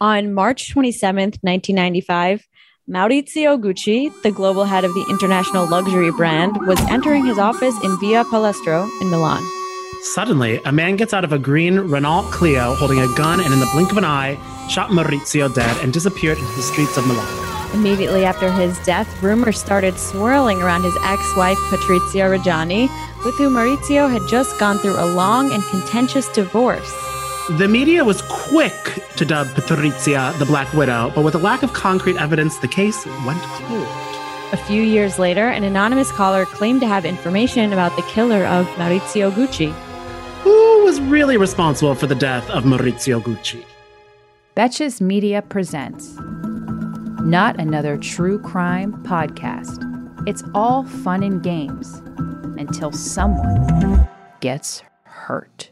On March 27th, 1995, Maurizio Gucci, the global head of the international luxury brand, was entering his office in Via Palestro in Milan. Suddenly, a man gets out of a green Renault Clio holding a gun and, in the blink of an eye, shot Maurizio dead and disappeared into the streets of Milan. Immediately after his death, rumors started swirling around his ex wife, Patrizia Reggiani, with whom Maurizio had just gone through a long and contentious divorce. The media was quick to dub Patrizia the Black Widow, but with a lack of concrete evidence, the case went cold. A few years later, an anonymous caller claimed to have information about the killer of Maurizio Gucci. Who was really responsible for the death of Maurizio Gucci? Betches Media presents Not Another True Crime Podcast. It's all fun and games until someone gets hurt.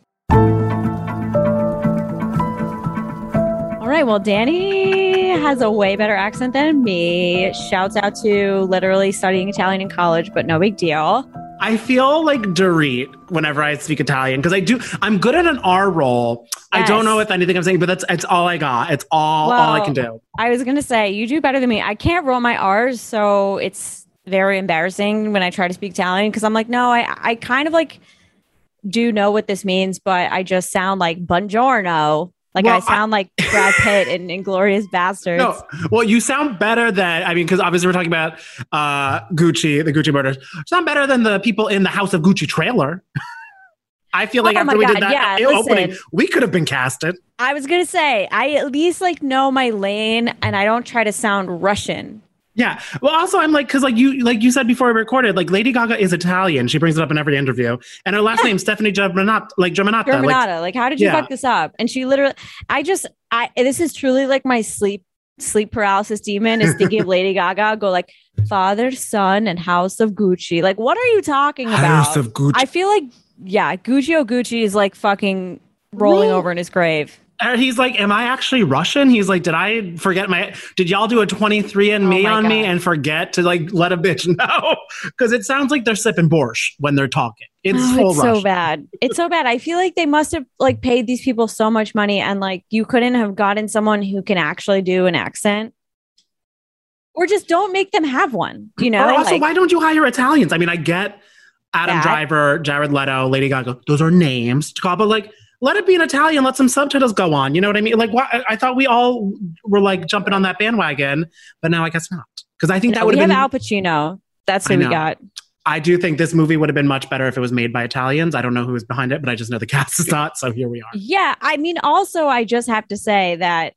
Right, well, Danny has a way better accent than me. Shouts out to literally studying Italian in college, but no big deal. I feel like Dorit whenever I speak Italian because I do. I'm good at an R roll. I don't know if anything I'm saying, but that's it's all I got. It's all all I can do. I was gonna say you do better than me. I can't roll my R's, so it's very embarrassing when I try to speak Italian because I'm like, no, I I kind of like do know what this means, but I just sound like buongiorno. Like Well, I sound like Brad Pitt in Inglourious Basterds. No, well, you sound better than I mean, because obviously we're talking about uh, Gucci, the Gucci murders. You sound better than the people in the House of Gucci trailer. I feel like Oh after we God, did that yeah, opening, listen. we could have been casted. I was gonna say I at least like know my lane and I don't try to sound Russian. Yeah. Well, also I'm like, because like you like you said before we recorded, like Lady Gaga is Italian. She brings it up in every interview, and her last name Stefani Germanotta, like Germanotta. Like, Germanata. Like, how did you yeah. fuck this up? And she literally, I just, I, this is truly like my sleep, sleep paralysis demon is thinking of Lady Gaga go like father, son, and house of Gucci. Like, what are you talking about? House of Gucci. I feel like, yeah, Gucci oh, Gucci is like fucking rolling Roll- over in his grave. And he's like, "Am I actually Russian?" He's like, "Did I forget my? Did y'all do a 23 and oh me Oh on me and forget to like let a bitch know?" Because it sounds like they're sipping borscht when they're talking. It's Oh, it's so bad. It's so bad. I feel like they must have like paid these people so much money and like you couldn't have gotten someone who can actually do an accent. Or just don't make them have one. You know? or also, Like- why don't you hire Italians? I mean, I get Adam That- Driver, Jared Leto, Lady Gaga; those are names to call, but like. Let it be in Italian. Let some subtitles go on. You know what I mean? Like, why, I- thought we all were like jumping on that bandwagon, but now I guess not. Because I think No, that would have been. Al Pacino. That's who we got. I do think this movie would have been much better if it was made by Italians. I don't know who is behind it, but I just know the cast is not. So here we are. Yeah, I mean, also, I just have to say that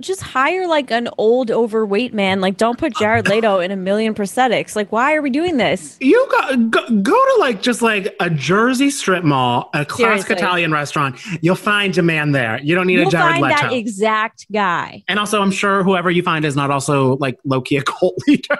just hire like an old, overweight man. Like, don't put Jared Leto in a million prosthetics. Like, why are we doing this? You go, go, go to like just like a Jersey strip mall, a classic. Italian restaurant. You'll find a man there. You don't need You'll a Jared find Leto. that exact guy. and also, I'm sure whoever you find is not also like low key a cult leader.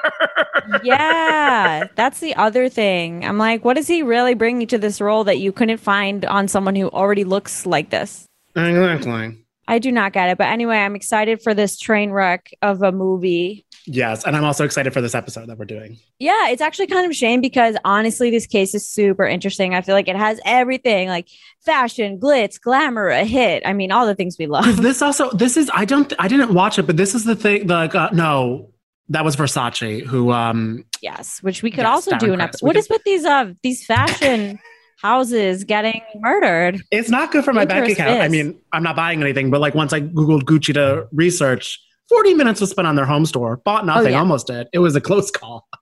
Yeah, that's the other thing. I'm like, what is he really bringing to this role that you couldn't find on someone who already looks like this? exactly. I do not get it. But anyway, I'm excited for this train wreck of a movie. Yes, and I'm also excited for this episode that we're doing. Yeah, it's actually kind of a shame because honestly, this case is super interesting. I feel like it has everything like fashion, glitz, glamour, a hit. I mean, all the things we love. this also, this is I don't, I didn't watch it, but this is the thing. Like, uh, no, that was Versace who um yes, which we could Yes, also do an episode. What could- is with these uh these fashion houses getting murdered? It's not good for my bank account. I mean, I'm not buying anything, but like once I Googled Gucci to research, 40 minutes was spent on their home store, bought oh, nothing, Oh, yeah. almost did. It was a close call.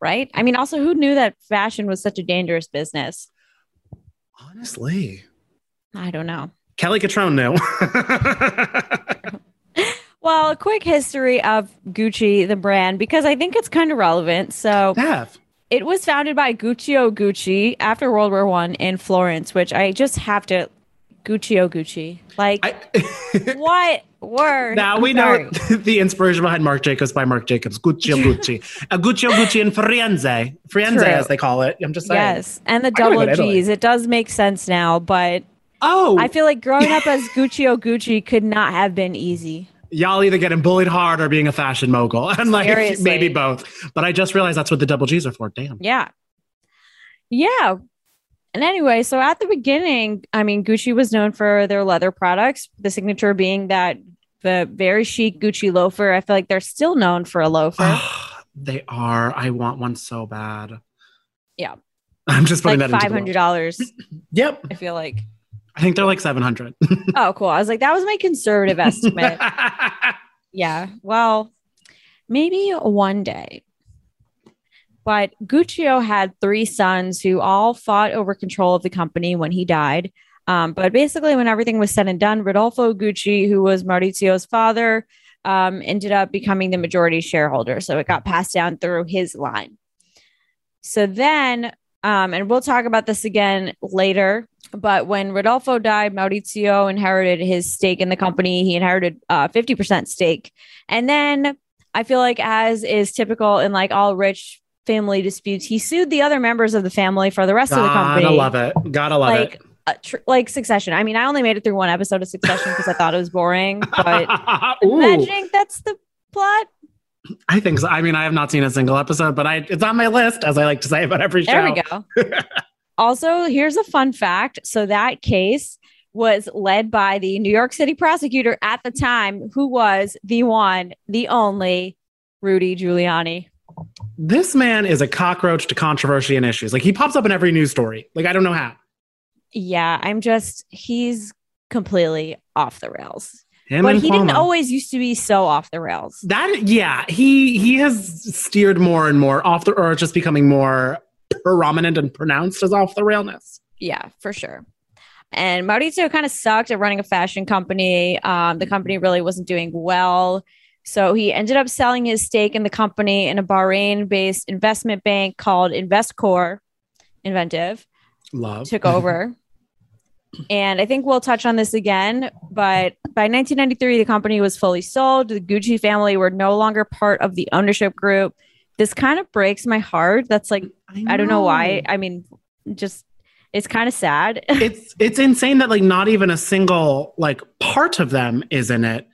Right? I mean, also, who knew that fashion was such a dangerous business? Honestly, I don't know. Kelly Cutrone knew. Well, a quick history of Gucci, the brand, because I think it's kind of relevant. So Dev. It was founded by Guccio Gucci after World War One in Florence, which I just have to Guccio Gucci. Like I, what word? now I'm we sorry. know the inspiration behind Marc Jacobs by Marc Jacobs. Gucci Gucci. A Gucci Gucci in Firenze. Firenze, True. as they call it. I'm just saying. Yes, and the go double. G's. It does make sense now, but Oh, I feel like growing up as Guccio Gucci could not have been easy. Y'all either getting bullied hard or being a fashion mogul. And like Seriously. maybe both. But I just realized that's what the double G's are for. Damn. Yeah. Yeah. And anyway, so at the beginning, I mean, Gucci was known for their leather products, the signature being that the very chic Gucci loafer. I feel like they're still known for a loafer. they are. I want one so bad. Yeah. I'm just putting like that five into hundred dollars. Yep. I feel like. I think they're like 700. Oh, cool. I was like, that was my conservative estimate. yeah. Well, maybe one day. But Guccio had three sons who all fought over control of the company when he died. Um, but basically, when everything was said and done, Rodolfo Gucci, who was Maurizio's father, um, ended up becoming the majority shareholder. So it got passed down through his line. So then, um, and we'll talk about this again later, but when Rodolfo died, Maurizio inherited his stake in the company. He inherited uh, 50% stake. And then I feel like, as is typical in like all rich family disputes, he sued the other members of the family for the rest of the company. Gotta love it. Gotta love like, it. uh, tr- like Succession. I mean, I only made it through one episode of Succession because I thought it was boring, but imagining that's the plot. I think so. I mean, I have not seen a single episode, but I it's on my list, as I like to say about every show. There we go. also, here's a fun fact. So that case was led by the New York City prosecutor at the time, who was the one, the only Rudy Giuliani. This man is a cockroach to controversy and issues. Like he pops up in every news story. Like I don't know how. Yeah, I'm just he's completely off the rails. Him but he didn't always used to be so off the rails. That yeah, he he has steered more and more off the or just becoming more prominent and pronounced as off the railness. Yeah, for sure. And Maurizio kind of sucked at running a fashion company. Um, the company really wasn't doing well. So he ended up selling his stake in the company in a Bahrain based investment bank called Investcorp Inventive Love took over. and I think we'll touch on this again. But by 1993, the company was fully sold. The Gucci family were no longer part of the ownership group. This kind of breaks my heart. That's like, I don't know why. I mean, just it's kind of sad. it's it's insane that like not even a single like part of them is in it.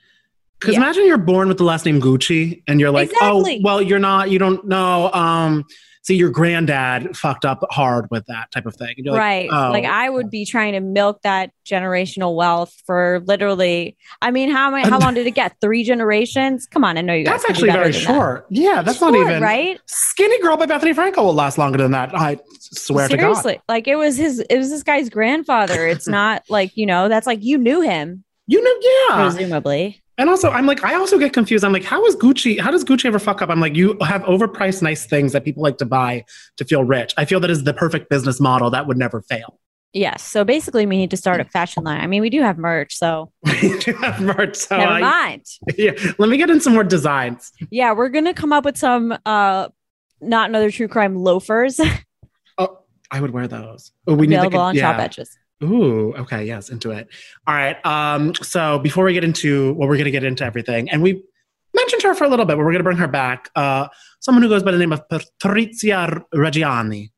Because Yeah. imagine you're born with the last name Gucci and you're like, Exactly. oh, well, you're not, you don't know. Um, see, your granddad fucked up hard with that type of thing. Right. oh. Like I would be trying to milk that generational wealth for literally. I mean, how how long did it get? Three generations? Come on, I know you guys. That's actually very than that. short. Yeah, that's not even right. Skinny Girl by Bethenny Frankel will last longer than that. I swear to God. Seriously, like it was his. It was this guy's grandfather. It's not like you know. That's like you knew him, You know, yeah. presumably. And also, I'm like, I also get confused. I'm like, how is Gucci? How does Gucci ever fuck up? I'm like, you have overpriced nice things that people like to buy to feel rich. I feel that is the perfect business model that would never fail. Yes. So basically, we need to start a fashion line. I mean, we do have merch, so We do have merch, so never I- mind. yeah. Let me get in some more designs. Yeah, we're gonna come up with some. uh Not another true crime loafers Oh, I would wear those. Oh, we need available to on yeah. Shop Edges. Ooh, okay, yes, into it. All right. Um, so before we get into well, we're gonna get into everything, and we mentioned her for a little bit, but we're gonna bring her back. Uh, someone who goes by the name of Patrizia Reggiani.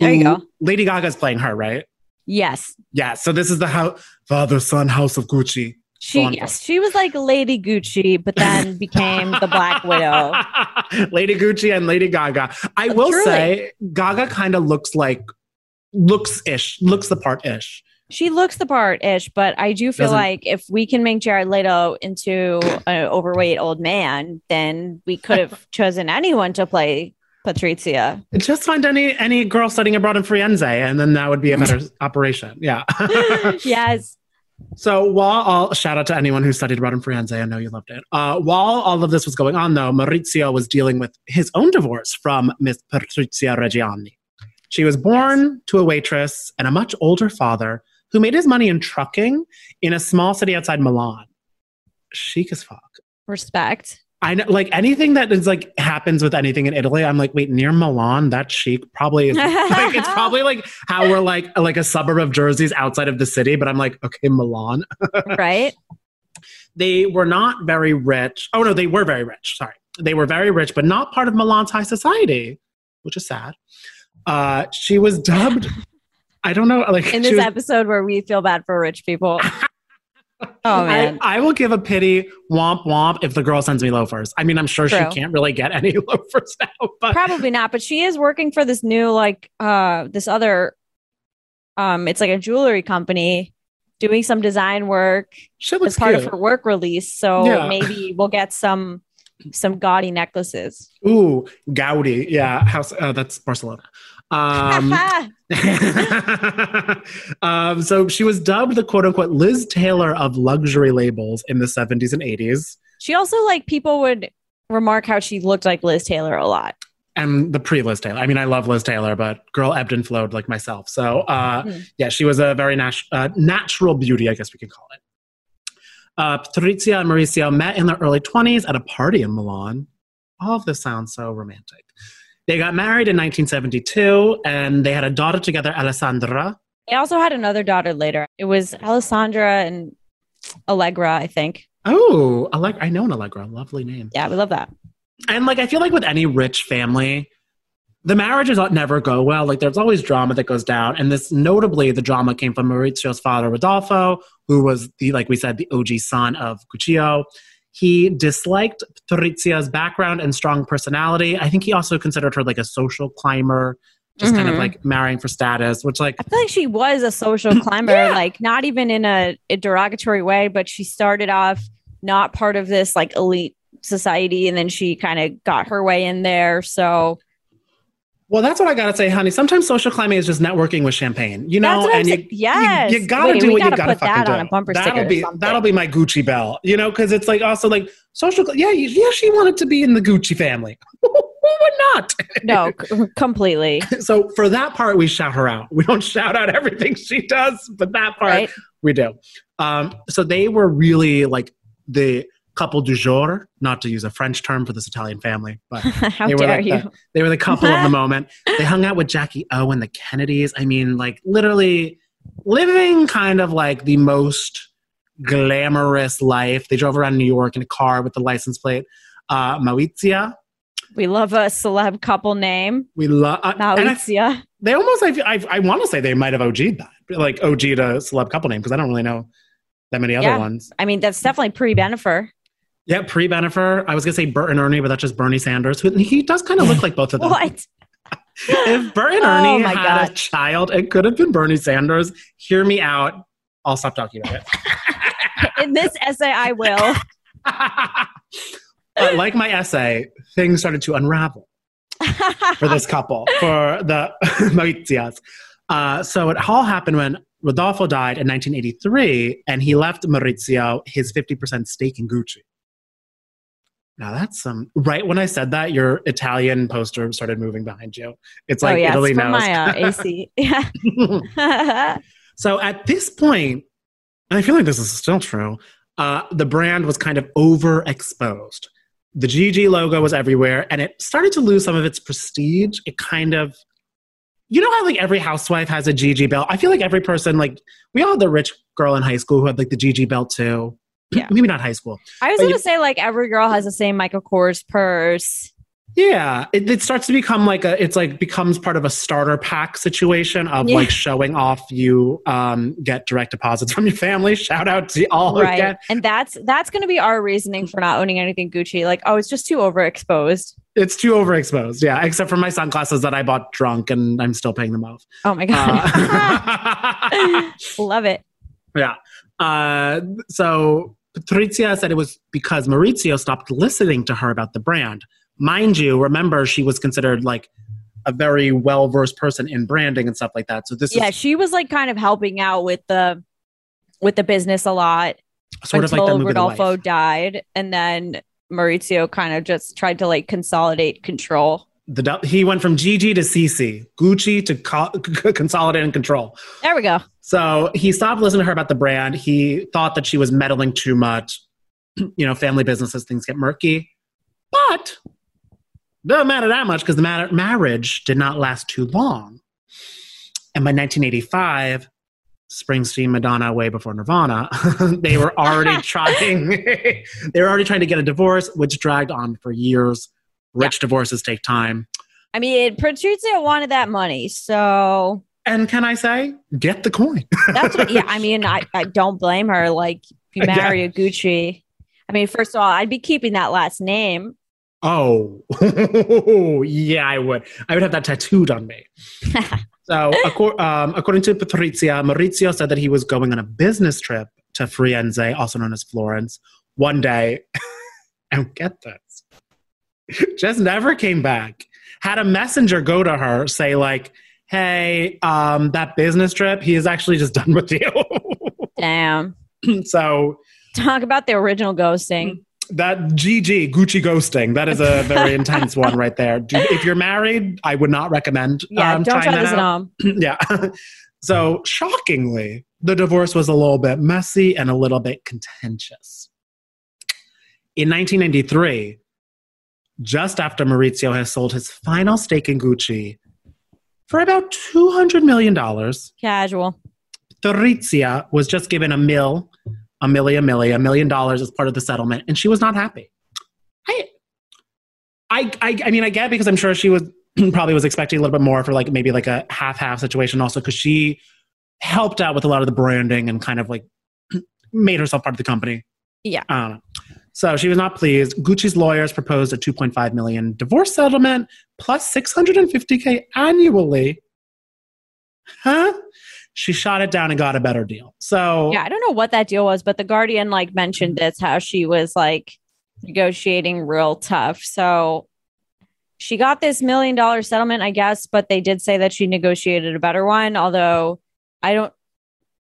There you go. Lady Gaga's playing her, right? Yes, Yeah. So this is the house, father son house of Gucci. she. Yes, she was like Lady Gucci, but then became the Black Widow. Lady Gucci and Lady Gaga. I will Truly. say, Gaga kind of looks like looks ish, looks the part ish. She looks the part ish, but I do feel Doesn't- like if we can make Jared Leto into an overweight old man, then we could have chosen anyone to play Patrizia. Just find any any girl studying abroad in Firenze, and then that would be a better operation. Yeah. yes. So while all shout out to anyone who studied abroad in Firenze, I know you loved it. Uh, while all of this was going on, though, Maurizio was dealing with his own divorce from Miss Patrizia Reggiani. She was born to a waitress and a much older father who made his money in trucking in a small city outside Milan. Chic as fuck. Respect. I know, like anything that is like happens with anything in Italy. I'm like, wait, near Milan, that chic probably is like it's probably like how we're like like a suburb of Jersey's outside of the city. But I'm like, okay, Milan. right? they were not very rich. Oh no, they were very rich. Sorry, they were very rich, but not part of Milan's high society, which is sad. Uh, she was dubbed. I don't know, like In this was- episode where we feel bad for rich people. Oh man. I, I will give a pity womp womp if the girl sends me loafers. I mean, I'm sure True. she can't really get any loafers now, but Probably not, but she is working for this new like uh this other um it's like a jewelry company doing some design work She as part cute. of her work release. So Yeah. maybe we'll get some some gaudy necklaces. Ooh, Gaudi. Yeah, house. Uh, that's Barcelona. Um, um, so she was dubbed the quote unquote Liz Taylor of luxury labels in the 70s and 80s. she also like people would remark how she looked like Liz Taylor a lot. And the pre Liz Taylor. I mean, I love Liz Taylor, but girl ebbed and flowed like myself. So, uh, Mhm. yeah, she was a very nat- uh, natural beauty, I guess we could call it. Uh, Patrizia and Maurizio met in their early 20s at a party in Milan. All of this sounds so romantic. They got married in 1972 and they had a daughter together, Alessandra. They also had another daughter later. It was Alessandra and Allegra, I think. Oh, Allegra. I know an Allegra. Lovely name. Yeah, we love that. And like, I feel like with any rich family, the marriages never go well. Like, there's always drama that goes down. And this, notably, the drama came from Maurizio's father, Rodolfo, who was the, like we said, the OG son of Guccio. He disliked Patrizia's background and strong personality. I think he also considered her like a social climber, just kind of Mhm. like marrying for status, which like I feel like she was a social climber, Yeah. like not even in a, a derogatory way, but she started off not part of this like elite society and then she kind of got her way in there. So Well, that's what I gotta say, honey. Sometimes social climbing is just networking with champagne, you know. That's what I'm and you. Yes. you, you gotta Wait, do what you gotta gotta put fucking that do. on a bumper that'll be that'll be my Gucci bell, you know, because it's like also like social. Yeah, you- yeah, she wanted to be in the Gucci family. Who would not? no, c- completely. So for that part, we shout her out. We don't shout out everything she does, but that part Right? we do. Um, so they were really like the couple du jour, not to use a French term for this Italian family, but How They were dare like you? the- they were the couple of the moment. They hung out with Jackie O and the Kennedys. I mean, like literally living kind of like the most glamorous life. They drove around New York in a car with the license plate. Uh, Maurizia. We love a celeb couple name, We love. Uh, and I, Maurizia. they almost. I, I, I want to say they might have OG'd that, like OG'd a celeb couple name because I don't really know that many other Yeah. ones. I mean, that's definitely pre Bennifer. Yeah, pre Bennifer. I was gonna say Bert and Ernie, but that's just Bernie Sanders. Who he does kind of look like both of them. What? if Bert and Oh Ernie my had a child, it could have been Bernie Sanders. Hear me out. I'll stop talking about it. In this essay, I will. but like my essay, things started to unravel for this couple, for the Maurizias. Uh, so it all happened when Rodolfo died in 1983, and he left Maurizio his 50% stake in Gucci. Now that's some. right when I said that, your Italian poster started moving behind you. It's like oh yeah, Italy knows. my uh, AC. Yeah. So at this point, and I feel like this is still true, uh, the brand was kind of overexposed. The GG logo was everywhere, and it started to lose some of its prestige. It kind of, you know how like every housewife has a GG belt. I feel like every person, like we all had the rich girl in high school who had like the GG belt too. Yeah. Maybe not high school. I was gonna you- say like every girl has the same Michael Kors purse. Yeah, it, it starts to become like a. It's like becomes part of a starter pack situation of Yeah. like showing off. You um, get direct deposits from your family. Shout out to all right, And that's that's gonna be our reasoning for not owning anything Gucci. Like, oh, it's just too overexposed. It's too overexposed. Yeah, except for my sunglasses that I bought drunk and I'm still paying them off. Oh my god. Uh, Love it. yeah. Uh, so Patrizia said it was because Maurizio stopped listening to her about the brand. Mind you, remember she was considered like a very well versed person in branding and stuff like that. So this Yeah, is she was like kind of helping out with the with the business a lot sort of like until movie The Rodolfo died, and then Maurizio kind of just tried to like consolidate control. The, he went from GG to CC, Gucci to co- consolidate and control. There we go. So he stopped listening to her about the brand. He thought that she was meddling too much. you know, family businesses, things get murky. But doesn't matter that much because the matter- marriage did not last too long. And by 1985, Springsteen, Madonna, way before Nirvana, they were already trying. they were already trying to get a divorce, which dragged on for years. Rich divorces take time. I mean, Patrizia wanted that money, so And can I say, get the coin? that's what. Yeah, I mean, I, I don't blame her. Like, if you marry a Gucci, I mean, first of all, I'd be keeping that last name. Oh, yeah, I would. I would have that tattooed on me. So, accor- um, according to Patrizia, Maurizio said that he was going on a business trip to Firenze, also known as Florence, one day. and get this, just never came back. Had a messenger go to her, say, like, hey, um, that business trip, he is actually just done with you. Damn. so, Talk about the original ghosting. that GG, Gucci ghosting, that is a very intense one right there. Do- If you're married, I would not recommend. Yeah, um, don't try this at home. yeah. So shockingly, the divorce was a little bit messy and a little bit contentious. In 1993, just after Maurizio has sold his final stake in Gucci for about $200 million, Casual. Patrizia was just given a mill, a milli, a milli, a million dollars as part of the settlement, and she was not happy. I, I, I, I mean, I get because I'm sure she was probably was expecting a little bit more for like maybe like a half half situation, also because she helped out with a lot of the branding and kind of like made herself part of the company. Yeah. I don't know. So she was not pleased. Gucci's lawyers proposed a 2.5 million divorce settlement plus 650k annually. Huh? She shot it down and got a better deal. So Yeah, I don't know what that deal was, but the Guardian like mentioned this how she was like negotiating real tough. So she got this million dollar settlement, I guess, but they did say that she negotiated a better one. Although I don't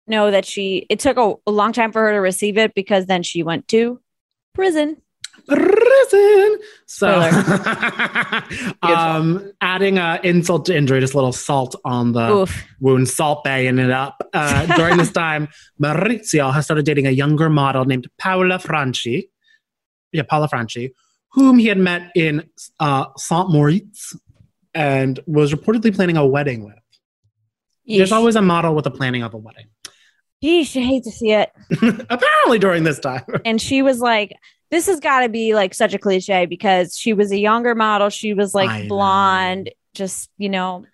know that she, it took a, a long time for her to receive it because then she went to prison. prison. So, um, adding uh, insult to injury, just a little salt on the Oof. wound, salt baying it up. Uh, during this time, Maurizio has started dating a younger model named Paola Franchi. Yeah, Paola Franchi, whom he had met in uh, Saint Moritz and was reportedly planning a wedding with. There's always a model with the planning of a wedding. Yeesh, I hate to see it. Apparently, during this time. and she was like this has got to be like such a cliche because she was a younger model she was I like know. blonde just you know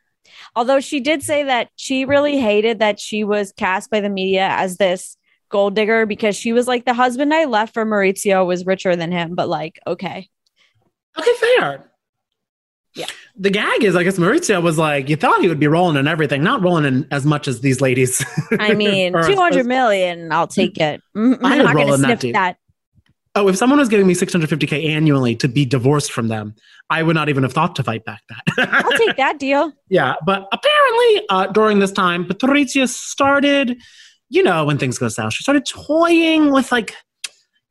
although she did say that she really hated that she was cast by the media as this gold digger because she was like the husband i left for maurizio was richer than him but like okay Okay, fair. Yeah. The gag is, I guess Maurizio was like, you thought he would be rolling in everything, not rolling in as much as these ladies. i mean 200 as- million i'll take it Mm, I i'm would not in that sniff that Oh, if someone was giving me 650K annually to be divorced from them, I would not even have thought to fight back that. i'll take that deal yeah, but apparently uh, during this time, Patrizia started, you know, when things go south, she started toying with like,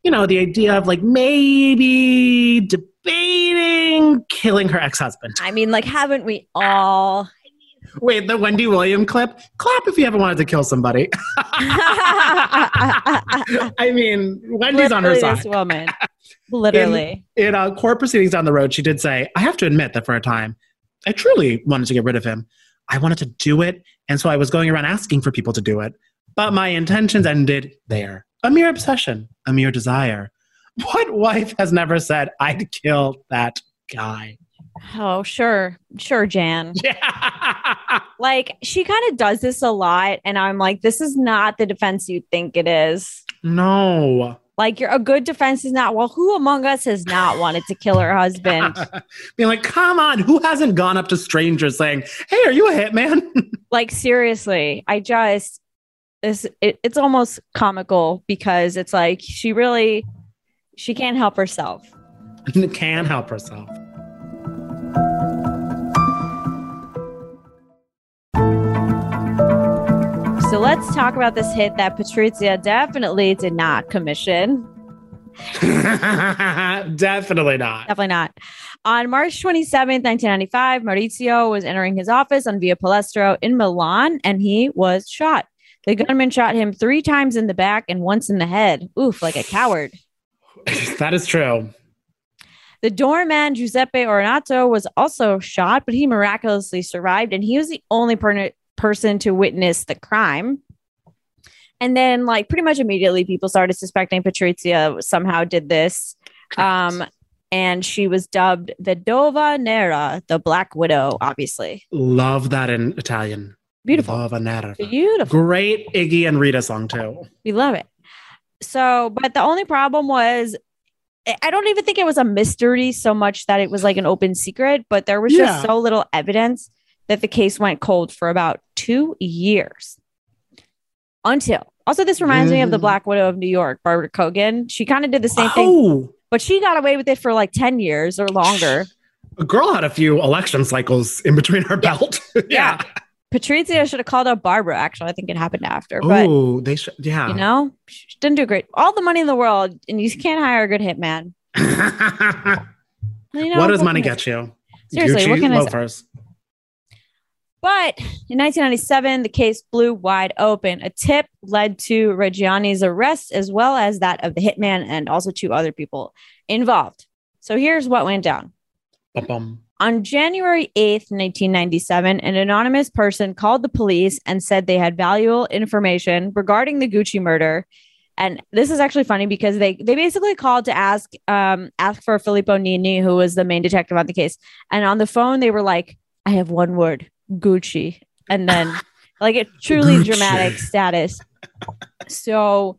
you know, the idea of like maybe debating killing her ex husband. i mean like haven't we all Wait, the Wendy William clip? Clap if you ever wanted to kill somebody. I mean, Wendy's on her Literally side. this woman literally In uh, court proceedings down the road, she did say, I have to admit that for a time, I truly wanted to get rid of him. I wanted to do it, and so I was going around asking for people to do it. But my intentions ended there. A mere obsession, a mere desire. What wife has never said, I'd kill that guy? Oh, sure. Sure, Jan. Yeah. Like, she kind of does this a lot. And I'm like, this is not the defense you think it is. no. Like, you're a good defense is not, well, who among us has not wanted to kill her husband? Being like, come on, who hasn't gone up to strangers saying, hey, are you a hitman? like, seriously, I just, this, it, it's almost comical because it's like, she really, she can't help herself. Can help herself. So let's talk about this hit that Patrizia definitely did not commission. Definitely not. Definitely not. On March 27th, 1995, Maurizio was entering his office on Via Palestro in Milan and he was shot. The gunman shot him three times in the back and once in the head. Oof, like a coward. that is true. The doorman, Giuseppe Onorato, was also shot, but he miraculously survived and he was the only per- person to witness the crime. And then, like, pretty much immediately, people started suspecting Patrizia somehow did this. Um, and she was dubbed the Dova Nera, the Black Widow, obviously. Love that in Italian. Beautiful. Love nera. Beautiful. Great Iggy and Rita song too. We love it. So, but the only problem was, I- don't even think it was a mystery so much that it was like an open secret, but there was Yeah. just so little evidence that the case went cold for about two years. Until also, this reminds me of the Mm. Black Widow of New York, Barbara Kogan. She kind of did the same thing, Oh, but she got away with it for like 10 years or longer. a girl had a few election cycles in between her belt. Yeah. Patrizia should have called out Barbara. Actually, I think it happened after, Oh, they should. Yeah. you know, she didn't do great. All the money in the world, and you can't hire a good hitman. You know, what does money can I get you? Seriously, what can I say? loafers. But in 1997, the case blew wide open. A tip led to Reggiani's arrest, as well as that of the hitman and also two other people involved. So here's what went down. Bum-bum. On January 8th, 1997, an anonymous person called the police and said they had valuable information regarding the Gucci murder. And this is actually funny because they they basically called to ask um ask for Filippo Ninni, who was the main detective on the case. And on the phone, they were like, I have one word, Gucci. And then like a truly Gucci. dramatic status. So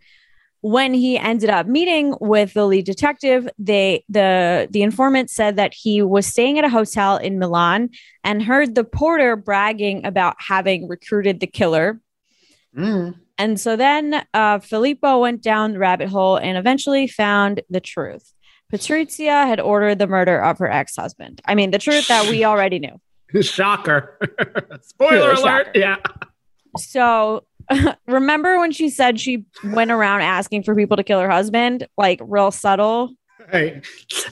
when he ended up meeting with the lead detective, they the the informant said that he was staying at a hotel in Milan and heard the porter bragging about having recruited the killer. Mm. And so then uh, Filippo went down the rabbit hole and eventually found the truth. Patrizia had ordered the murder of her ex husband. I mean, the truth that we already knew. Shocker. Spoiler alert. shocker. Yeah. So remember when she said she went around asking for people to kill her husband? Like, real subtle. Hey,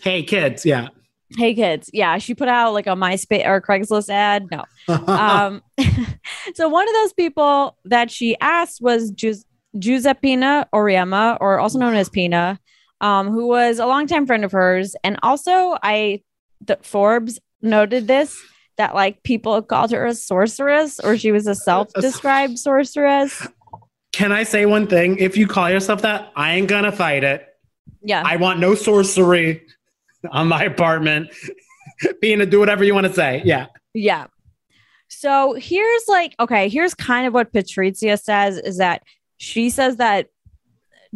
hey, kids. Yeah. Hey, kids. Yeah, she put out like a MySpace or Craigslist ad. No. um, so one of those people that she asked was Gius- Giuseppina Auriemma, or also known as Pina, um, who was a longtime friend of hers. And also, I the Forbes noted this that like people called her a sorceress, or she was a self-described sorceress. Can I say one thing? If you call yourself that, I ain't gonna fight it. Yeah, I want no sorcery on my apartment. Being to do whatever you want to say. Yeah. Yeah. So here's like, okay, here's kind of what Patrizia says is that she says that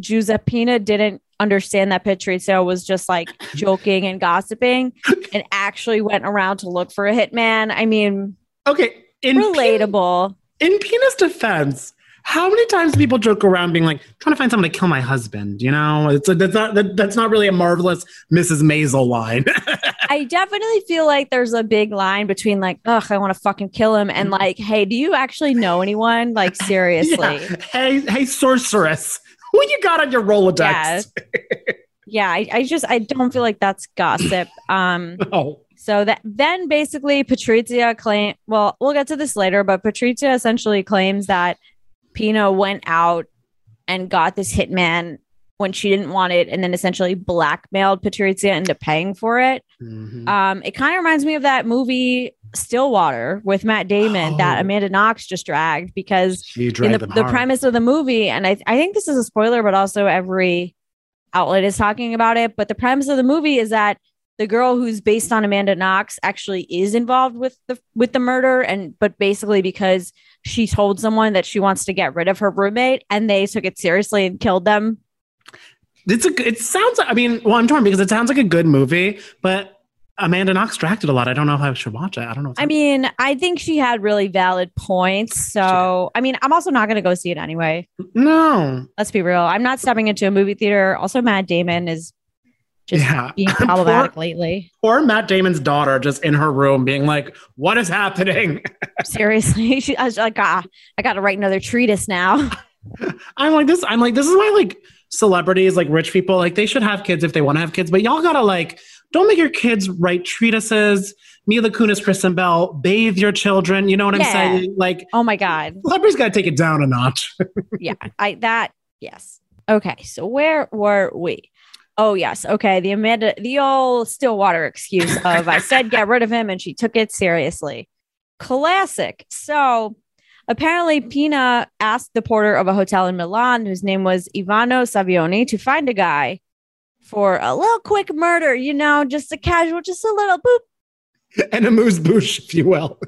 Giuseppina didn't understand that Patrizia was just like joking and gossiping and actually went around to look for a hitman. I mean, Okay. In relatable. in Pina's defense, how many times do people joke around being like trying to find someone to kill my husband? You know, it's a, that's not that, that's not really a marvelous Mrs. Maisel line. I definitely feel like there's a big line between like, ugh, I want to fucking kill him and like, hey, do you actually know anyone? Like, seriously. Yeah. Hey, hey, sorceress, who you got on your Rolodex? Yeah, I, I just I don't feel like that's gossip. Um Oh, So that then basically Patrizia claim well, we'll get to this later, but Patrizia essentially claims that Pina went out and got this hitman when she didn't want it and then essentially blackmailed Patrizia into paying for it. Mhm. Um, it kind of reminds me of that movie Stillwater with Matt Damon that Oh. Amanda Knox just dragged because you in the, the premise of the movie, and I, I think this is a spoiler, but also every outlet is talking about it. But the premise of the movie is that the girl who's based on Amanda Knox actually is involved with the with the murder, and but basically because she told someone that she wants to get rid of her roommate, and they took it seriously and killed them. It's a. It sounds. I mean, well, I'm torn because it sounds like a good movie, but Amanda Knox directed a lot. I don't know if I should watch it. I don't know. I mean, I think she had really valid points. So, I mean, I'm also not going to go see it anyway. no. Let's be real. I'm not stepping into a movie theater. Also, Matt Damon is just Yeah. being Poor- problematic lately. Or Matt Damon's daughter just in her room being like, "What is happening?" Seriously, she, I was like, ah, I got to write another treatise now. I'm like this. I'm like this is why like celebrities, like rich people, like they should have kids if they want to have kids, but y'all gotta like don't make your kids write treatises. Mila Kunis, Kristen Bell, bathe your children. You know what I'm saying? Like Oh my god. celebrities gotta take it down a notch. Yeah, I that yes. Okay, so where were we? Oh yes. Okay, the Amanda, the old Stillwater excuse of I said get rid of him and she took it seriously. Classic. So apparently Pina asked the porter of a hotel in Milan whose name was Ivano Savioni to find a guy for a little quick murder, you know, just a casual, just a little boop and a moose bouche, if you will.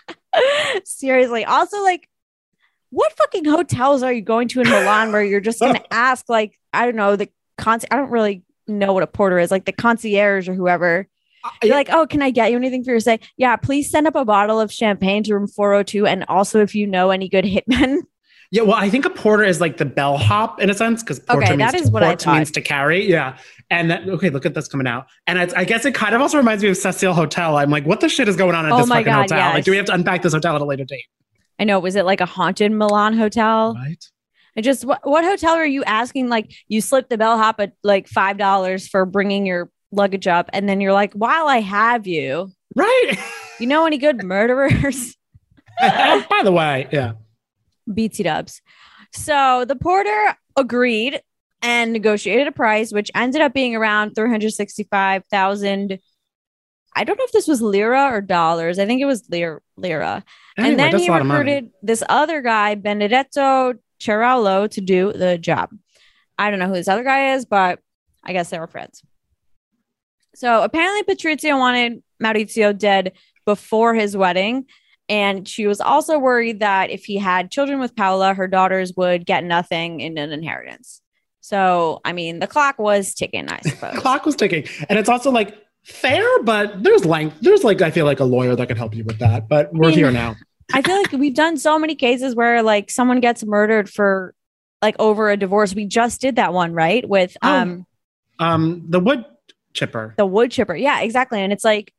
Seriously. Also, like, what fucking hotels are you going to in Milan where you're just gonna ask, like, I don't know, the con I don't really know what a porter is, like the concierge or whoever. You're like, oh, can I get you anything for your stay? Yeah, please send up a bottle of champagne to room 402. And also, if you know any good hitmen, Yeah, well, I think a porter is like the bellhop in a sense because porter Okay, means that to, what port means to carry. Yeah, and that, okay, look at this coming out, and it's, I guess it kind of also reminds me of Cecil Hotel. I'm like, what the shit is going on at Oh this fucking God, hotel? Like, do we have to unpack this hotel at a later date? I know, was it like a haunted Milan hotel? Right. I just, what, what hotel are you asking? Like, you slipped the bellhop at like $5 for bringing your luggage up. And then you're like, while I have you, Right. you know any good murderers? By the way, yeah. BT dubs. So the porter agreed and negotiated a price, which ended up being around 365,000. I don't know if this was lira or dollars. I think it was lira. lira. Anyway, and then he a lot of money. recruited this other guy, Benedetto Ceraulo, to do the job. I don't know who this other guy is, but I guess they were friends. So apparently, Patrizia wanted Maurizio dead before his wedding. And she was also worried that if he had children with Paola, her daughters would get nothing in an inheritance. So, I mean, the clock was ticking, I suppose. Clock was ticking, and it's also like fair, but there's length. There's like I feel like a lawyer that can help you with that, but we're mean, here now. I feel like we've done so many cases where like someone gets murdered for like over a divorce. We just did that one, right? With Oh. um Um, the wood chipper. the wood chipper. Yeah, exactly. And it's like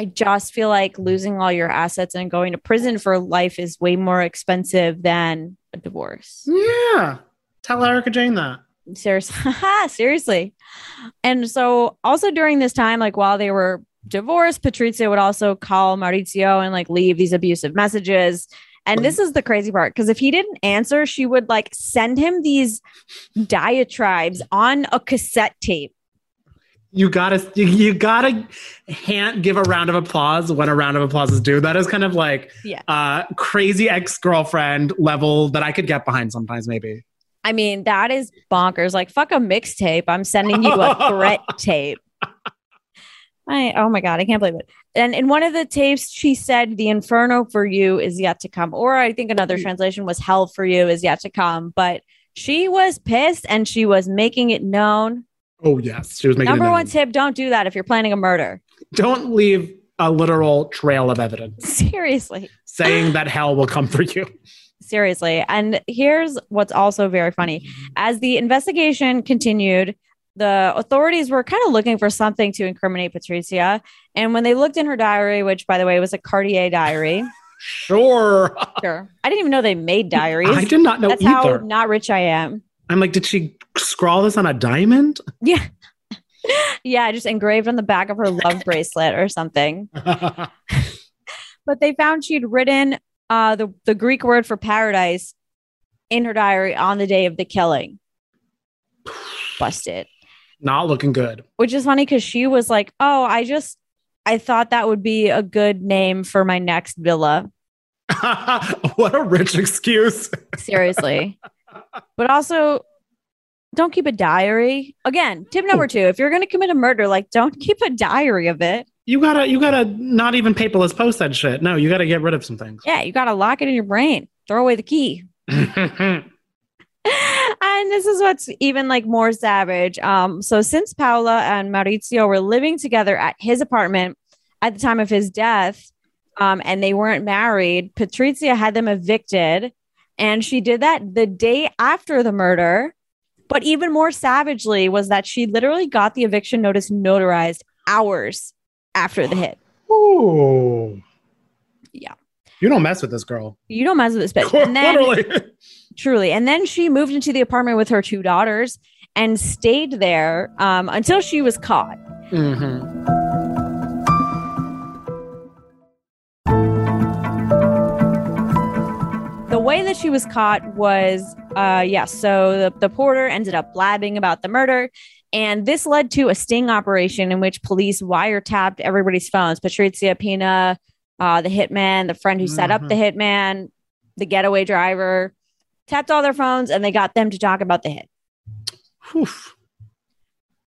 I just feel like losing all your assets and going to prison for life is way more expensive than a divorce. Yeah, tell Erika Jayne that. Seriously. Seriously. And so also during this time, like while they were divorced, Patrizia would also call Maurizio and like leave these abusive messages. And this is the crazy part because if he didn't answer, she would like send him these diatribes on a cassette tape. You gotta, you, you gotta hand, give a round of applause when a round of applause is due. That is kind of like Yeah. uh, crazy ex girlfriend level that I could get behind sometimes, maybe. I mean, that is bonkers. Like, fuck a mixtape. I'm sending you a threat tape. I, oh my God, I can't believe it. And in one of the tapes, she said, The inferno for you is yet to come. Or I think another translation was hell for you is yet to come. But she was pissed and she was making it known. Oh yes, she was making Number one tip don't do that if you're planning a murder. Don't leave a literal trail of evidence Seriously. saying that hell will come for you. Seriously. And here's what's also very funny. As the investigation continued, the authorities were kind of looking for something to incriminate Patricia. And when they looked in her diary, which by the way was a Cartier diary, Sure, sure. I didn't even know they made diaries. I did not know That's either. how not rich I am. I'm like, did she scrawl this on a diamond? Yeah. yeah, just engraved on the back of her love bracelet or something. But they found she'd written uh, the, the Greek word for paradise in her diary on the day of the killing. Busted. Not looking good. which is funny because she was like, "Oh, I just I thought that would be a good name for my next villa." what a rich excuse. Seriously, but also don't keep a diary. Again, tip number two: if you're going to commit a murder, like don't keep a diary of it. You gotta, you gotta not even paperless post that shit. No, you gotta get rid of some things. Yeah, you got to lock it in your brain. Throw away the key. and this is what's even like more savage. Um, so since Paola and Maurizio were living together at his apartment at the time of his death, um, and they weren't married, Patrizia had them evicted, and she did that the day after the murder. But even more savagely was that she literally got the eviction notice notarized hours after the hit. Ooh. Yeah. You don't mess with this girl. You don't mess with this bitch. And then Literally. Truly. And then she moved into the apartment with her two daughters and stayed there um, until she was caught. Mhm. The way that she was caught was, uh, yeah, so the, the porter ended up blabbing about the murder. And this led to a sting operation in which police wiretapped everybody's phones Patrizia Pina, uh, the hitman, the friend who set up the hitman, the getaway driver, tapped all their phones and they got them to talk about the hit. Whew.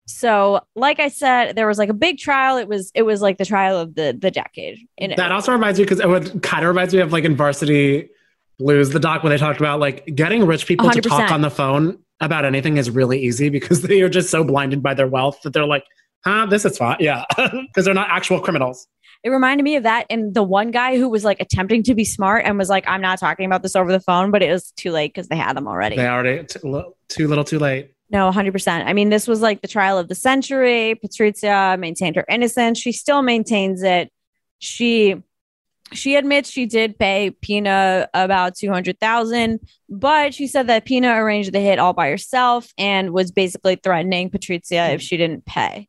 So, like I said, there was like a big trial. It was it was like the trial of the the decade. In That also reminds me because it would kind of reminds me of like in Varsity Blues, the doc when they talked about like getting rich people to talk on the phone about anything is really easy because they are just so blinded by their wealth that they're like, huh, this is fine. Yeah, because they're not actual criminals. It reminded me of that. And the one guy who was like attempting to be smart and was like, I'm not talking about this over the phone, but it was too late because they had them already. They already too little, too little, too late. No, 100%. I mean, this was like the trial of the century. Patrizia maintained her innocence. She still maintains it. She she admits she did pay Pina about 200,000, but she said that Pina arranged the hit all by herself and was basically threatening Patrizia if she didn't pay.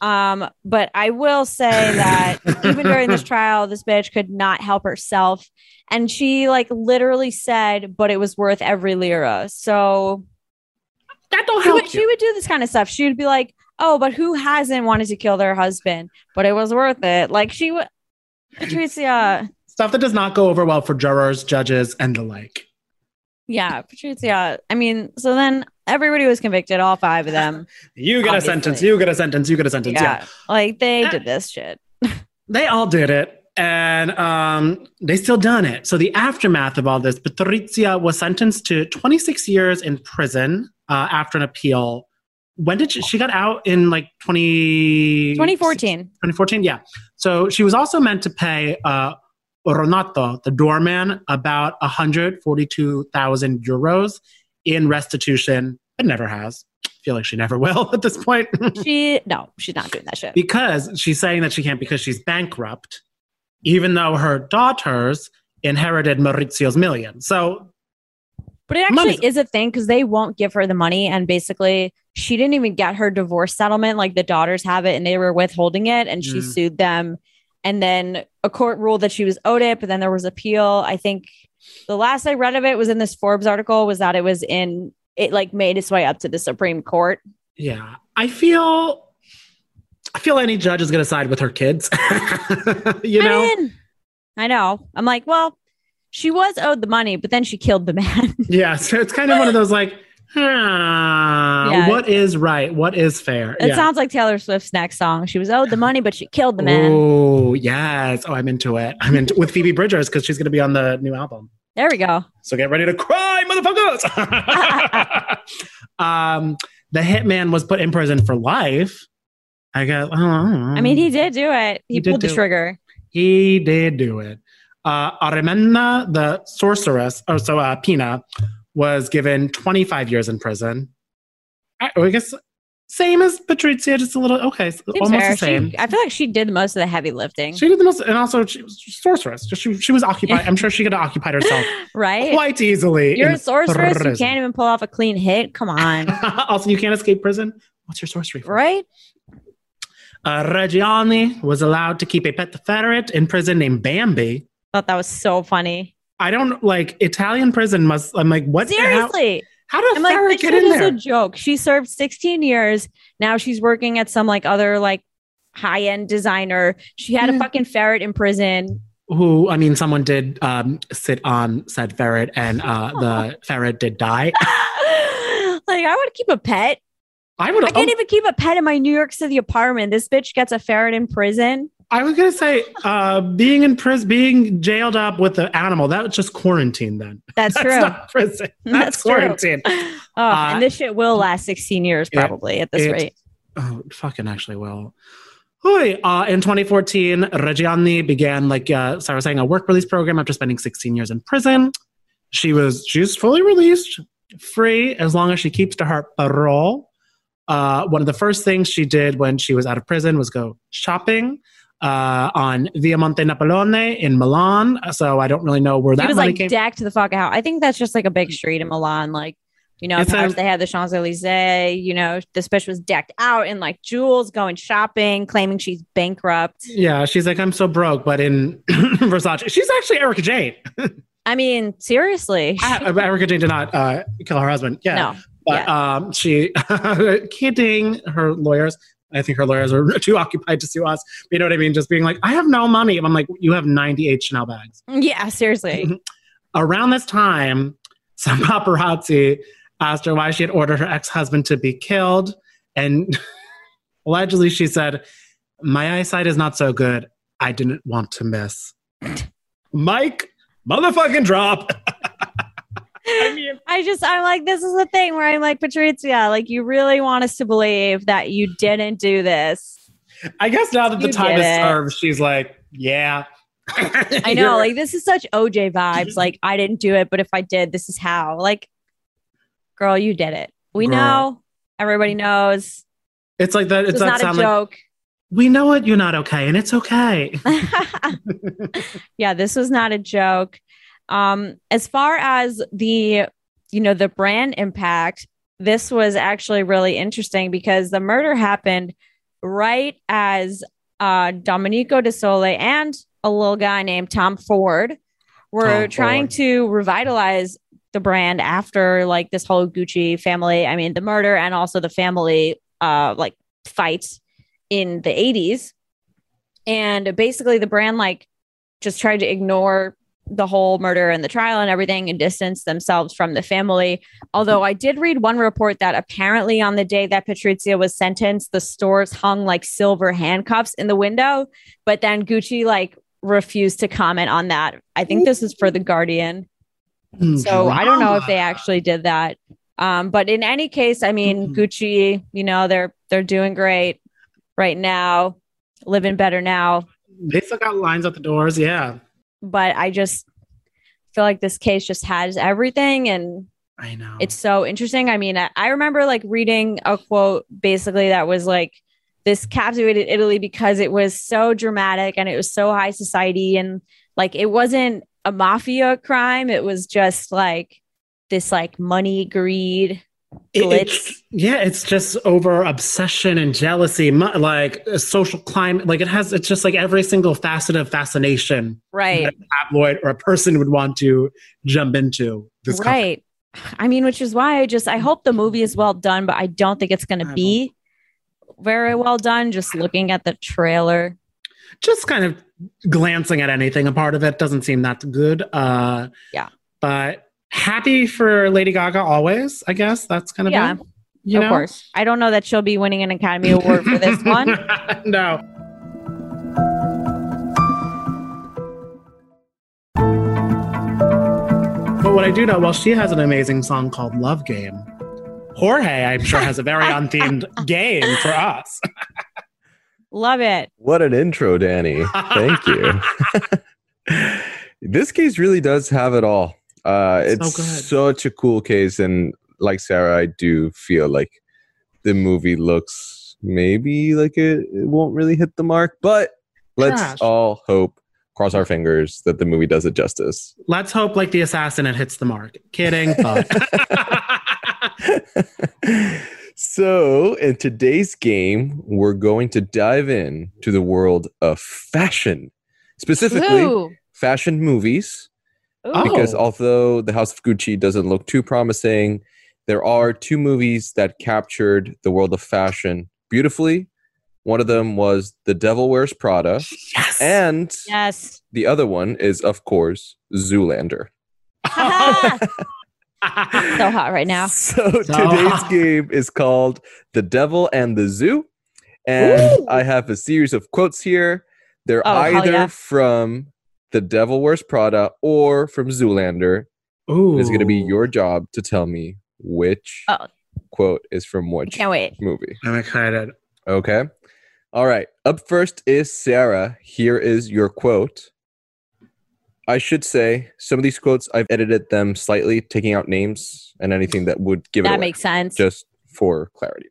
Um, but I will say that even during this trial, this bitch could not help herself. And she like literally said, but it was worth every lira. So That don't she help would, she would do this kind of stuff. She would be like, "Oh, but who hasn't wanted to kill their husband? But it was worth it." Like she would, Patricia. Stuff that does not go over well for jurors, judges, and the like. Yeah, Patricia. I mean, so then everybody was convicted, all five of them. You get a sentence. You get a sentence. You get a sentence. yeah, yeah. like they did this shit. they all did it and um, they still done it so the aftermath of all this patrizia was sentenced to 26 years in prison uh, after an appeal when did she, she got out in like 20, 2014. 2014 yeah so she was also meant to pay uh, Onorato, the doorman, about 142,000 euros in restitution, but never has. I feel like she never will at this point. She no, she's not doing that shit. because she's saying that she can't because she's bankrupt, even though her daughters inherited Maurizio's million. So But it actually is a thing because they won't give her the money, and basically she didn't even get her divorce settlement. Like the daughters have it, and they were withholding it, and she Mm. sued them. And then a court ruled that she was owed it, but then there was appeal. I think the last I read of it was in this Forbes article was that it was in it like made its way up to the Supreme Court. yeah, I feel I feel any judge is going to side with her kids. you know, I mean, I know. I'm like, well, she was owed the money, but then she killed the man. yeah. So it's kind of one of those like, ah, Yeah. what is right? What is fair? it yeah. sounds like Taylor Swift's next song. She was owed the money, but she killed the man. Oh yes. Oh, I'm into it. I'm into with Phoebe Bridgers because she's going to be on the new album. There we go. So get ready to cry, motherfuckers. um, the hitman was put in prison for life. I guess. I. I mean, he did do it. He, He pulled the do it. trigger. He did do it. Uh, Auriemma, the sorceress, or so uh, Pina, was given 25 years in prison. I, I guess same as Patrizia, just a little okay, Seems almost fair. the same. She, I feel like she did most of the heavy lifting, She did the most, and also she was sorceress. Just She, she was occupied. I'm sure she could have occupied herself right? quite easily. You're a sorceress. You can't even pull off a clean hit. Come on, also, you can't escape prison. What's your sorcery? For? right? Uh, Reggiani was allowed to keep a pet ferret in prison named Bambi. Thought that was so funny. I don't like Italian prison. Must I'm like what? How, Seriously, how did a I'm like, get in there? a joke. She served 16 years. Now she's working at some like other like high end designer. She had a fucking ferret in prison. Who I mean, someone did um, sit on said ferret, and uh, the ferret did die. like I would keep a pet. I would. I can't even keep a pet in my New York City apartment. This bitch gets a ferret in prison. I was gonna say, uh, being in prison, being jailed up with the animal, that was just quarantine. Then That's, that's true. not prison. That's, That's true. quarantine. Oh, Uh, and this shit will last 16 years it- probably at this it- rate. Oh, fucking actually will. Uh, in 2014, Reggiani began, like uh, Sarah was saying, a work release program after spending 16 years in prison. She was she's fully released, free as long as she keeps to her parole. Uh, one of the first things she did when she was out of prison was go shopping uh, on Via Monte Napoleone in Milan. So I don't really know where that He was money like came. decked the fuck out. I think that's just like a big street in Milan. Like, you know, It's a- they had the Champs Elysees. You know, this bitch was decked out in like jewels, going shopping, claiming she's bankrupt. yeah, she's like, I'm so broke, but in Versace, she's actually Erika Jayne. I mean, seriously. Ah, Erika Jayne did not uh, kill her husband. Yeah, No. But um, she kidding her lawyers. I think her lawyers are too occupied to sue us. You know what I mean? Just being like, I have no money. And I'm like, you have 98 Chanel bags. Yeah, seriously. Around this time, some paparazzi asked her why she had ordered her ex-husband to be killed. And allegedly she said, My eyesight is not so good. I didn't want to miss. Mike, motherfucking drop. I mean, I just, I'm like, this is the thing where I'm like, Patrizia, like, you really want us to believe that you didn't do this. I guess now that the time is served, she's like, yeah. I know, like, this is such OJ vibes. Like, I didn't do it, but if I did, this is how. Like, girl, you did it. We Girl. know. Everybody knows. it's like that. It's It's that not a sound like joke. we know it. You're not okay, and it's okay. yeah, this was not a joke. Um, as far as the, you know, the brand impact, this was actually really interesting because the murder happened right as uh, Domenico De Sole and a little guy named Tom Ford were Tom trying Ford. to revitalize the brand after like this whole Gucci family, I mean, the murder and also the family uh, like fights in the 80s. And basically, the brand like just tried to ignore the whole murder and the trial and everything and distance themselves from the family. Although I did read one report that apparently on the day that Patrizia was sentenced, the stores hung like silver handcuffs in the window, but then Gucci like refused to comment on that. I think this is for the Guardian. So I don't know if they actually did that. Um, but in any case, I mean, Mhm. Gucci, you know, they're they're doing great right now, living better now. They still got lines at the doors. Yeah, But I just feel like this case just has everything and I know. it's so interesting. I mean, I, I remember like reading a quote basically that was like, this captivated Italy because it was so dramatic and it was so high society and like it wasn't a mafia crime. It was just like this like money greed. It- it's, yeah, it's just over obsession and jealousy, like a social climate. Like it has, it's just like every single facet of fascination Right. that a tabloid or a person would want to jump into. This right. I mean, which is why I just I hope the movie is well done, but I don't think it's going to be very well done. Just looking at the trailer. Just kind of glancing at anything, a part of it doesn't seem that good. Uh, Yeah. but happy for Lady Gaga always. I guess that's kind of Yeah, it, you of know? course. I don't know that she'll be winning an Academy Award for this one. no. But what I do know, well, she has an amazing song called Love Game. Jorge, I'm sure, has a very unthemed game for us. Love it. What an intro, Danny. Thank you. this case really does have it all. Uh, So it's good. such a cool case. And like Sarah, I do feel like the movie looks maybe like it, it won't really hit the mark, but let's Trash. all hope, cross our fingers, that the movie does it justice. Let's hope, like the assassin, it hits the mark. Kidding, so, in today's game, we're going to dive in to the world of fashion, specifically Ooh. fashion movies. Ooh. Because Oh. although the House of Gucci doesn't look too promising, there are two movies that captured the world of fashion beautifully. One of them was The Devil Wears Prada, yes. and Yes. the other one is, of course, Zoolander. so hot right now. So, So today's hot. game is called The Devil and the Zoo. And Ooh. I have a series of quotes here. They're Oh, either yeah. from The Devil Wears Prada or from Zoolander. Ooh. It's going to be your job to tell me which Oh. quote is from which Can't wait. movie. I'm excited. Okay. All right. Up first is Sarah. Here is your quote. I should say some of these quotes I've edited them slightly, taking out names and anything that would give it That away, makes sense. just for clarity.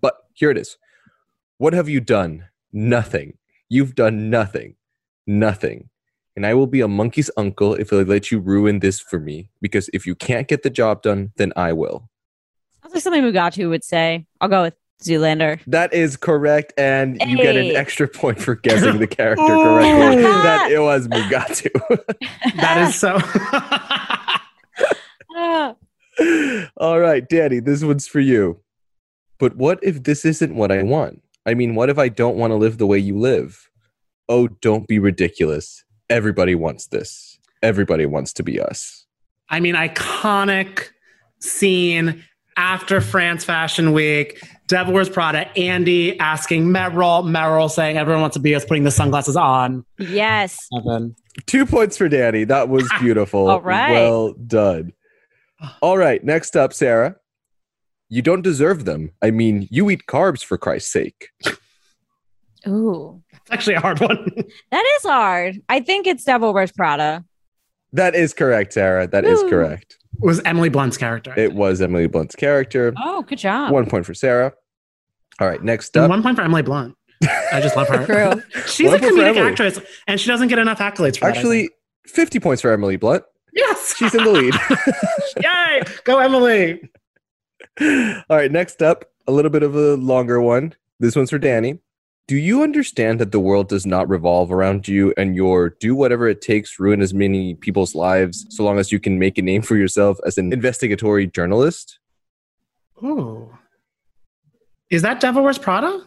But here it is. What have you done? Nothing. You've done nothing. Nothing. And I will be a monkey's uncle if I let you ruin this for me. Because if you can't get the job done, then I will. Sounds like something Mugatu would say. I'll go with Zoolander. That is correct, and you get an extra point for guessing the character Oh. correctly. that it was Mugatu. That is so. All right, Danny, this one's for you. But what if this isn't what I want? I mean, what if I don't want to live the way you live? Oh, don't be ridiculous. Everybody wants this. Everybody wants to be us. I mean, iconic scene after France Fashion Week. Devil Wears Prada. Andy asking Meryl. Meryl saying everyone wants to be us, putting the sunglasses on. yes. Evan. Two points for Danny. That was ah, beautiful. All right. Well done. Ah. All right, next up, Sarah. You don't deserve them. I mean, you eat carbs for Christ's sake. Ooh, It's actually a hard one. that is hard. I think it's Devil Wears Prada. That is correct, Sarah. That is Ooh. correct. It was Emily Blunt's character. It was Emily Blunt's character. Oh, good job. One point for Sarah. All right, next And up. one point for Emily Blunt. I just love her. True. She's One a point comedic actress, and she doesn't get enough accolades for that, Actually, 50 points for Emily Blunt. yes. She's in the lead. Yay! Go Emily. All right, next up, a little bit of a longer one. This one's for Danny. Do you understand that the world does not revolve around you and your do whatever it takes, ruin as many people's lives, so long as you can make a name for yourself as an investigatory journalist? Ooh. Is that Devil Wears Prada?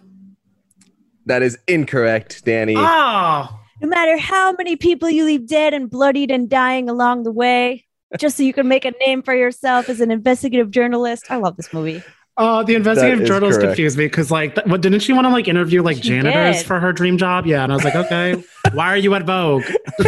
That is incorrect, Danny. Oh. No matter how many people you leave dead and bloodied and dying along the way, just so you can make a name for yourself as an investigative journalist. I love this movie. Uh, the investigative is journalist confused me because, like, th- what didn't she want to like interview like She janitors did. for her dream job? Yeah, and I was like, okay, why are you at Vogue?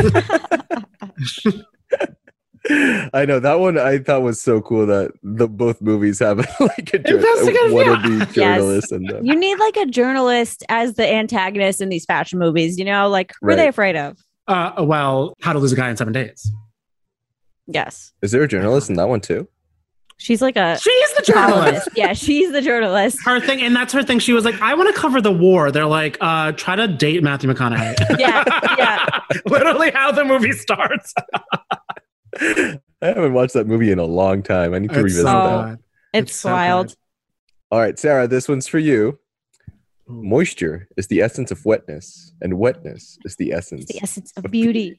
I know that one I thought was so cool that the both movies have like a, jour- Investigative, one yeah. of the journalists and You need like a journalist as the antagonist in these fashion movies, you know? Like, who are they afraid of? Uh, well, How to Lose a Guy in Seven Days. Yes. Is there a journalist in that one too? She's like a She's the journalist. yeah, she's the journalist. Her thing, and that's her thing. She was like, I want to cover the war. They're like, uh, try to date Matthew McConaughey. Yeah, yeah. Literally how the movie starts. I haven't watched that movie in a long time. I need to It's revisit so that. good. It's, wild. good. All right, Sarah, this one's for you. Moisture is the essence of wetness, and wetness is the essence. It's the essence of beauty.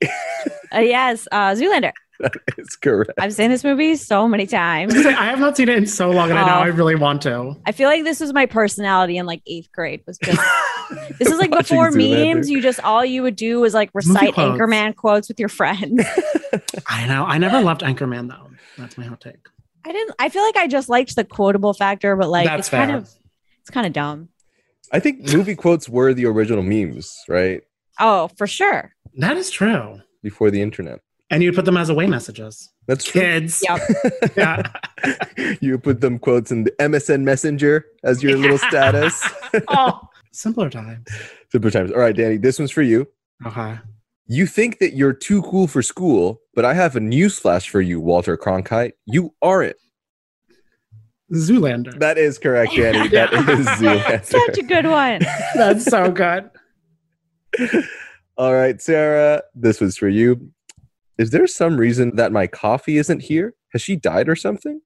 uh, yes, uh, Zoolander. That is correct. I've seen this movie so many times. I have not seen it in so long, and I know Oh. I really want to. I feel like this was my personality in like eighth grade. Was just this is like before memes. You just all you would do was like recite quotes. Anchorman quotes with your friends. I know. I never loved Anchorman though. That's my hot take. I didn't. I feel like I just liked the quotable factor, but like That's it's kind of it's kind of dumb. I think movie quotes were the original memes, right? Oh, for sure. That is true. Before the internet. And you'd put them as away messages. That's true. Kids. Yep. Yeah. you put them quotes in the MSN Messenger as your little status. oh, simpler times. Simpler times. All right, Danny, this one's for you. Okay. You think that you're too cool for school, but I have a newsflash for you, Walter Cronkite. You aren't. Zoolander. That is correct, Danny. That is Zoolander. Such a good one. That's so good. All right, Sarah, this was for you. Is there some reason that my coffee isn't here? Has she died or something?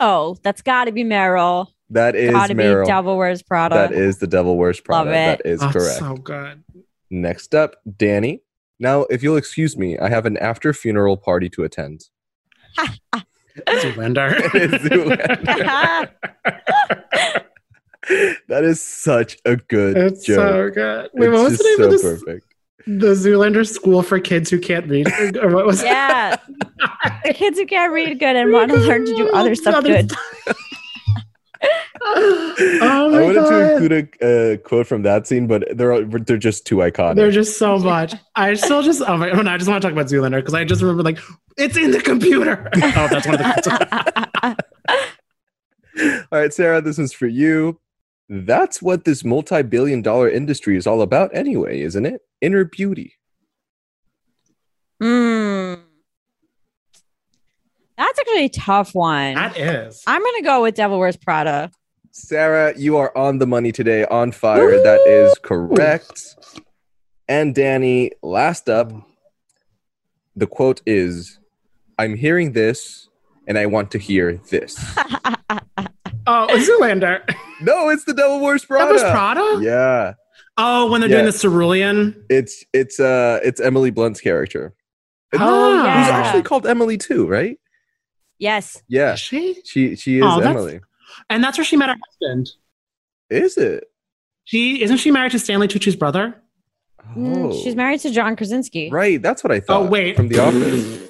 Oh, that's got to be Meryl. That is Got to be Meryl. Devil Wears Prada. That is the Devil Wears Prada. Love it. That is Oh, correct. so good. Next up, Danny. Now, if you'll excuse me, I have an after funeral party to attend. Zoolander. Zoolander. that is such a good it's joke. so good. Wait, it's what was just the name so of this? perfect. The Zoolander School for Kids Who Can't Read. Or what was it? yeah. the kids who can't read good and want to learn to do other stuff good. oh I my wanted to include a uh, quote from that scene, but they're they're just too iconic. They're just so much. I still just oh my oh, no, I just want to talk about Zoolander because I just remember like it's in the computer. oh, that's one of the All right, Sarah, this is for you. That's what this multi-billion dollar industry is all about anyway, isn't it? Inner beauty. Hmm. That's actually a tough one. that is. I'm gonna go with Devil Wears Prada. Sarah, you are on the money today, on fire. That is correct. And Danny, last up, the quote is I'm hearing this and I want to hear this. Oh, Zoolander. No, it's the Devil Wears Prada. That was Prada. Yeah. Oh, when they're doing the cerulean. It's it's uh it's Emily Blunt's character. Oh. Who's yeah. actually called Emily too, right? yes. Yeah. Is she? She she is Oh, that's- Emily. And that's where she met her husband. Is it? She isn't she married to Stanley Tucci's brother? Mm, Oh. She's married to John Krasinski. Right, that's what I thought. Oh, wait. from The Office.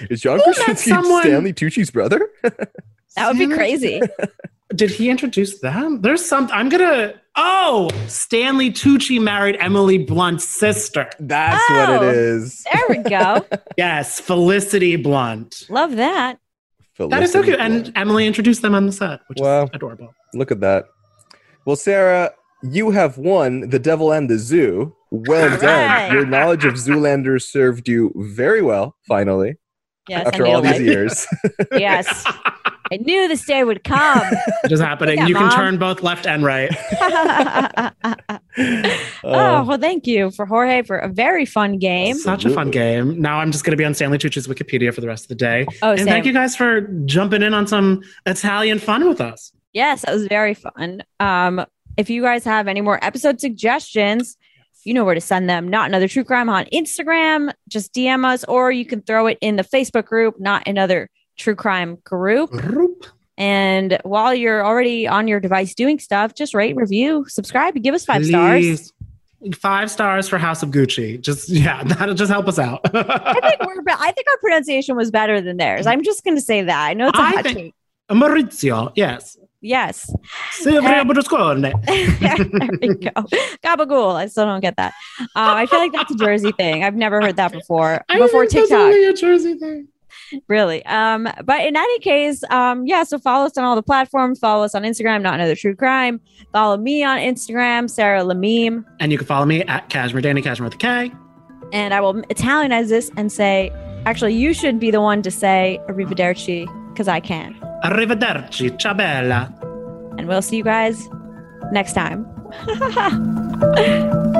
is John Who Krasinski someone- Stanley Tucci's brother? That would be crazy. Did he introduce them? There's some. I'm gonna. Oh, Stanley Tucci married Emily Blunt's sister. That's what Oh. it is. There we go. Yes, Felicity Blunt. Love that. That is so Felicity cute. And Emily introduced them on the set, which Wow. is adorable. Look at that. Well, Sarah, you have won the Devil and the Zoo. Well All done. right. Your knowledge of Zoolander served you very well. Finally, Yes, after all these life. years. Yes. I knew this day would come. It is happening. Yeah, you can turn both left and right. oh, well, thank you for Jorge for a very fun game. Such a fun game. Now I'm just going to be on Stanley Tucci's Wikipedia for the rest of the day. Oh, and same. thank you guys for jumping in on some Italian fun with us. Yes, that was very fun. Um, if you guys have any more episode suggestions, you know where to send them. Not another true crime on Instagram. Just DM us, or you can throw it in the Facebook group, not another true crime group. Roop. And while you're already on your device doing stuff, just rate, review, subscribe, and give us five stars. Five stars for House of Gucci. Just yeah, that'll just help us out. I think we're. I think our pronunciation was better than theirs. I'm just going to say that. I know it's a I hot think- take. Maurizio, yes. Yes. Silvia Berlusconi. there we go. Gabagool. I still don't get that. Um, I feel like that's a Jersey thing. I've never heard that before. I Before think that's TikTok, only a Jersey thing. Really. Um, but in any case, um, yeah. So follow us on all the platforms. Follow us on Instagram. Not another true crime. Follow me on Instagram, Sarah Lamim, And you can follow me at Cashmere Danny Cashmere with a K. and I will Italianize this and say. Actually, you should be the one to say arrivederci because I can. Arrivederci. Ciao bella. And we'll see you guys next time.